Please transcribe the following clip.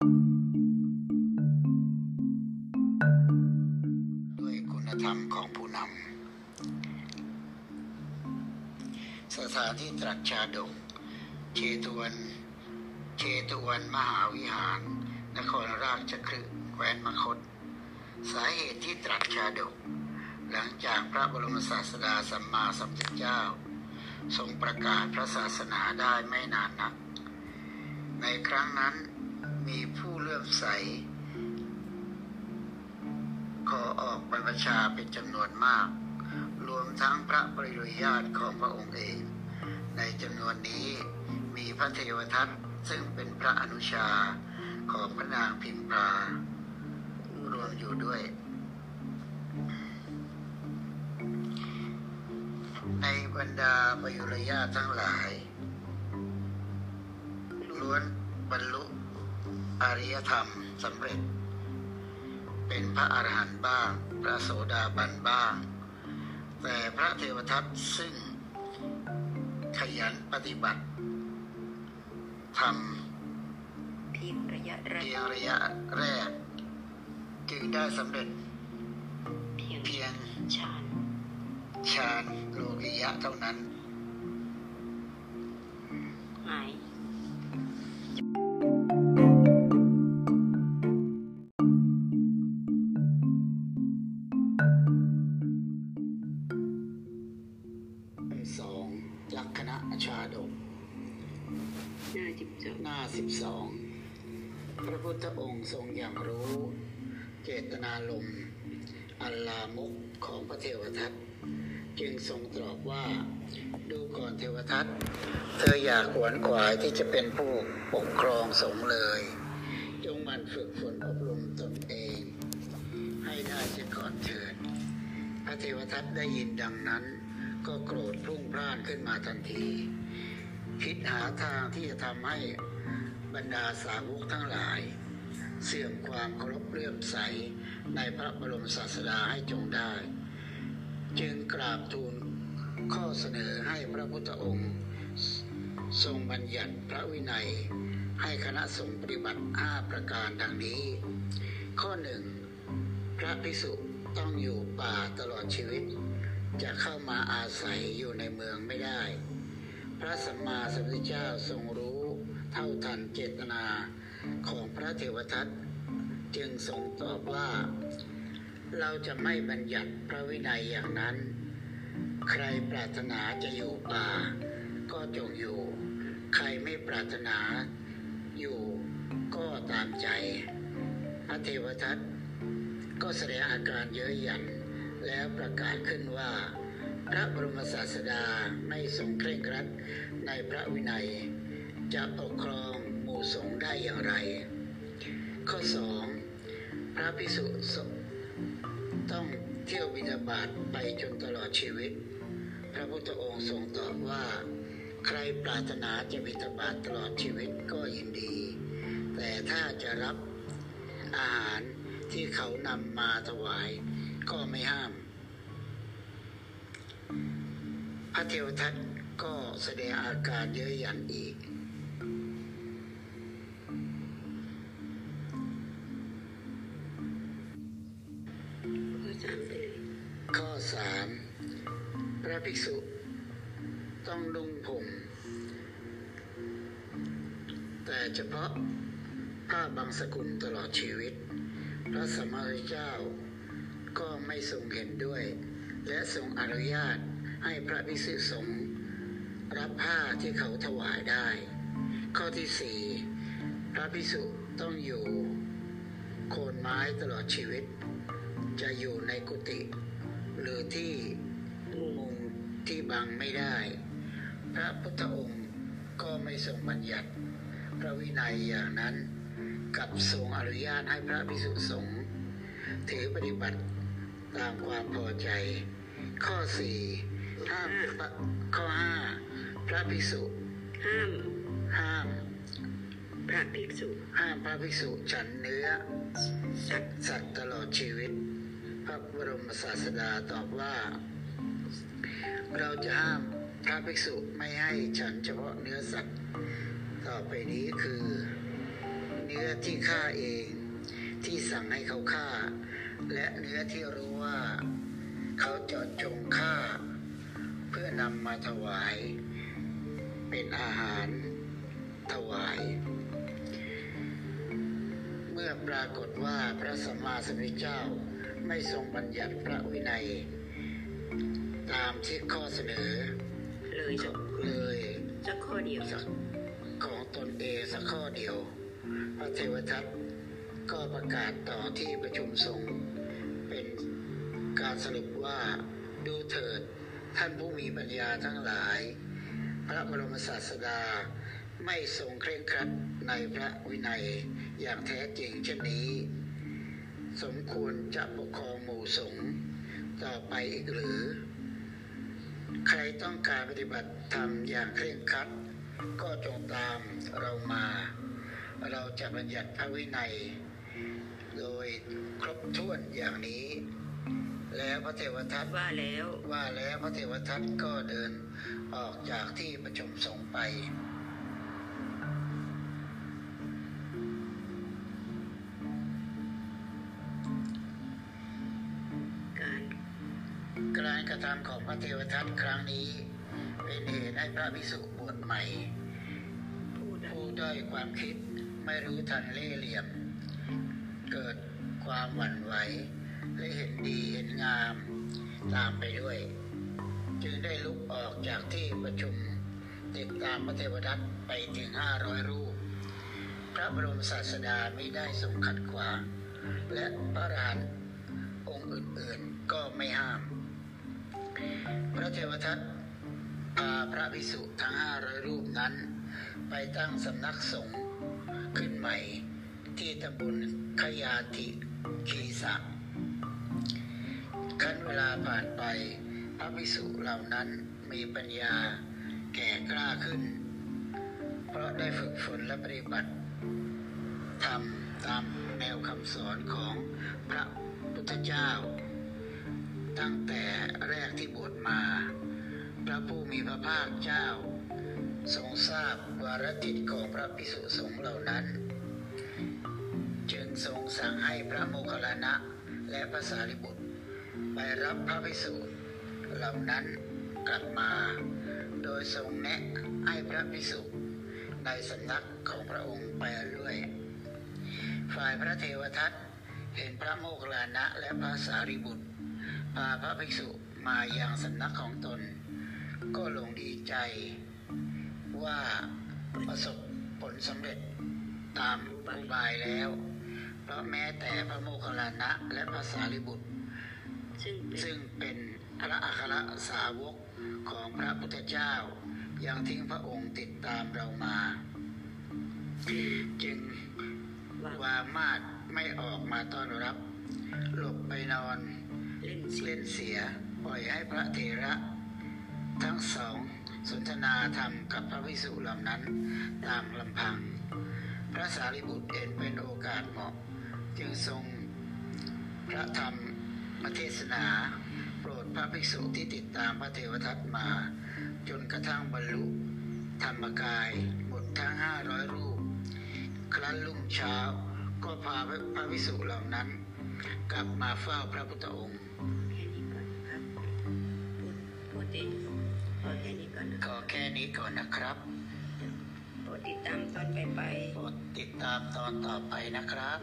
ด้วยคุณธรรมของผู้นำ สถานที่ตรัสชาดกเชตวันเชตวันมหาวิหาร นครราชคฤห์แคว้นมคต สาเหตุที่ตรัสชาดก หลังจากพระบรมศาสดาสัมมาสัมพุทธเจ้า ทรงประกาศพระศาสนาได้ไม่นานนัก ในครั้งนั้น มีผู้เลื่อมใส ขอออกบรรพชาเป็นจำนวนมาก รวมทั้งพระปริยญาติของพระองค์เอง ในจำนวนนี้มีพระเทวทัตซึ่งเป็นพระอนุชาของพระนางพิมพารวมอยู่ด้วย ในบรรดาปยุรญาติทั้งหลาย ล้วนบรรลุ อริยธรรมสำเร็จ เป็นพระอรหันต์บ้าง พระโสดาบันบ้าง แต่พระเทวทัตซึ่งขยันปฏิบัติทเพียงระยะำแรเพีกยงระยะแรก จึงได้สำเร็จ เพียงเพียงฌานฌานโลกิยะเท่านั้น หน้าจิบจบหน้าสิบสองพระพุทธองค์ทรงอย่างรู้ เจตนารมณ์อัลลามุกของพระเทวทัตจึงทรงตรัสว่า ดูก่อนเทวทัตเธออยากขวนขวายที่จะเป็นผู้ปกครองสงเลย จงมันฝึกฝนอบรมตนเอง ให้ได้เสียก่อนเถิดพระเทวทัตได้ยินดังนั้น ก็โกรธพรุ่งพล่านขึ้นมาทันที คิดหาทางที่จะทำให้บรรดาสาวกทั้งหลาย เสื่อมความเคารพเลื่อมใสในพระบรมศาสดาให้จงได้ จึงกราบทูลข้อเสนอให้พระพุทธองค์ทรงบัญญัติพระวินัย ให้คณะสงฆ์ปฏิบัติห้าประการดังนี้ ข้อหนึ่งพระภิกษุต้องอยู่ป่าตลอดชีวิต จะเข้ามาอาศัยอยู่ในเมืองไม่ได้ พระสัมมาสัมพุทธเจ้าทรงรู้เท่าทันเจตนาของพระเทวทัตจึงทรงตอบว่า เราจะไม่บัญญัติพระวินัยอย่างนั้น ใครปรารถนาจะอยู่ป่า ก็จงอยู่ ใครไม่ปรารถนาอยู่ก็ตามใจ พระเทวทัตก็แสดงอาการเย้ยหยันแล้วประกาศขึ้นว่า พระบรมศาสดาไม่ทรงเคร่งครัดในพระวินัย จะปกครองหมู่สงฆ์ได้อย่างไร ข้อสองพระภิกษุสงต้องเที่ยวบิณฑบาตไปจนตลอดชีวิต พระพุทธองค์ทรงตอบว่า ใครปรารถนาจะบิณฑบาตตลอดชีวิตก็ยินดี แต่ถ้าจะรับอาหารที่เขานำมาถวายก็ไม่ห้าม เทวทัตก็แสดงอาการเย้ยหยันอีก ข้อสามพระภิกษุต้องนุ่งผม แต่เฉพาะผ้าบางสกุลตลอดชีวิต พระสัมมาสัมพุทธเจ้าก็ไม่ทรงเห็นด้วย และทรงอนุญาต ให้พระภิกษุสงฆ์รับผ้าที่เขาถวายได้ ข้อที่สี่พระภิกษุต้องอยู่โคนไม้ตลอดชีวิต จะอยู่ในกุฏิหรือที่มุงที่บังไม่ได้ พระพุทธองค์ก็ไม่ทรงบัญญัติ พระวินัยอย่างนั้นกับทรงอนุญาตให้พระภิกษุสงฆ์ถือปฏิบัติตามความพอใจ ข้อสี่ ห้ามพระข้อห้าพระภิกษุห้ามห้ามพระภิกษุห้ามพระภิกษุฉันเนื้อสัตว์สัตว์ตลอดชีวิต พระบรมศาสดาตอบว่า เราจะห้ามพระภิกษุไม่ให้ฉันเฉพาะเนื้อสัตว์ต่อไปนี้คือ 1. เนื้อที่ฆ่าเองที่สั่งให้เขาฆ่า และเนื้อที่รู้ว่า เขาเจาะจงฆ่าเพื่อ นำมาถวาย เป็นอาหารถวาย เมื่อปรากฏว่าพระสัมมาสัมพุทธเจ้าไม่ทรงบัญญัติพระวินัย ตามที่ข้อเสนอ เลยสักเลยสักข้อเดียวสักของตนเองสักข้อเดียว พระเทวทัตก็ประกาศต่อที่ประชุมสงฆ์เป็นการสรุปว่าดูเถิด ท่านผู้มีปัญญาทั้งหลาย พระบรมศาสดาไม่ทรงเคร่งครัดในพระวินัยอย่างแท้จริงเช่นนี้ สมควรจะปกครองหมู่สงฆ์ต่อไปอีกหรือ ใครต้องการปฏิบัติธรรมอย่างเคร่งครัด ก็จงตามเรามา เราจะบัญญัติพระวินัย โดยครบถ้วนอย่างนี้ แล้วพระเทวทัตว่าแล้ว ว่าแล้วพระเทวทัตก็เดินออกจากที่ประชุมสงฆ์ไป การการกระทำของพระเทวทัตครั้งนี้ เป็นเหตุให้พระภิกษุบวชใหม่พูดผู้ด้อยความคิดไม่รู้ทันเล่ห์เหลี่ยม เกิดความหวั่นไหว และเห็นดีเห็นงามตามไปด้วย จึงได้ลุกออกจากที่ประชุม ติดตามพระเทวทัตไปถึงห้าร้อยรูป พระบรมศาสดาไม่ได้ทรงขัดขวางและพระรหันองค์อื่นๆก็ไม่ห้าม พระเทวทัตพาพระภิกษุทั้งห้าร้อยรูปนั้น ไปตั้งสำนักสงฆ์ขึ้นใหม่ที่ตำบลขยาธิคีสัก ขั้นเวลาผ่านไป พระภิกษุเหล่านั้นมีปัญญาแก่กล้าขึ้น เพราะได้ฝึกฝนและปฏิบัติทำตามแนวคำสอนของพระพุทธเจ้า ตั้งแต่แรกที่บวชมา พระผู้มีพระภาคเจ้า ทรงทราบวาระจิตของพระภิกษุสงฆ์เหล่านั้น จึงทรงสั่งให้พระโมคคัลลานะและพระสารีบุตร ไปรับพระภิกษุเหล่านั้นกลับมา โดยทรงแนะให้พระภิกษุในสำนักของพระองค์ไปเรื่อย ฝ่ายพระเทวทัตเห็นพระโมคคัลลานะและพระสารีบุตรพาพระภิกษุมาอย่างสำนักของตน ก็ลงดีใจว่าประสบผลสำเร็จตามอุบายแล้ว เพราะแม้แต่พระโมคคัลลานะและพระสารีบุตร ซึ่งเป็นซึ่งเป็นพระอัครสาวกของพระพุทธเจ้า ยังทิ้งพระองค์ติดตามเรามา จึงว่าวามาดไม่ออกมาต้อนรับ หลบไปนอนเล่นเสียเล่นเสียปล่อยให้พระเถระ ทั้งสองสนทนาธรรมกับพระวิสุเหล่านั้นตามลำพัง พระสารีบุตรเห็นเป็นโอกาสเหมาะ จึงทรงพระธรรม มาเทศนา โปรดพระภิกษุที่ติดตามพระเทวทัตมา จนกระทั่งบรรลุ ธรรมกายหมดทั้งห้าร้อยรูป ครั้นรุ่งเช้าก็พาพระภิกษุเหล่านั้น กลับมาเฝ้าพระพุทธองค์แค่นี้ก่อนครับพูดพูดดิพอแค่นี้ก่อนนะก็แค่นี้ก่อนนะครับโปรดติดตามตอนไปไปโปรดติดตามตอนต่อไปนะครับ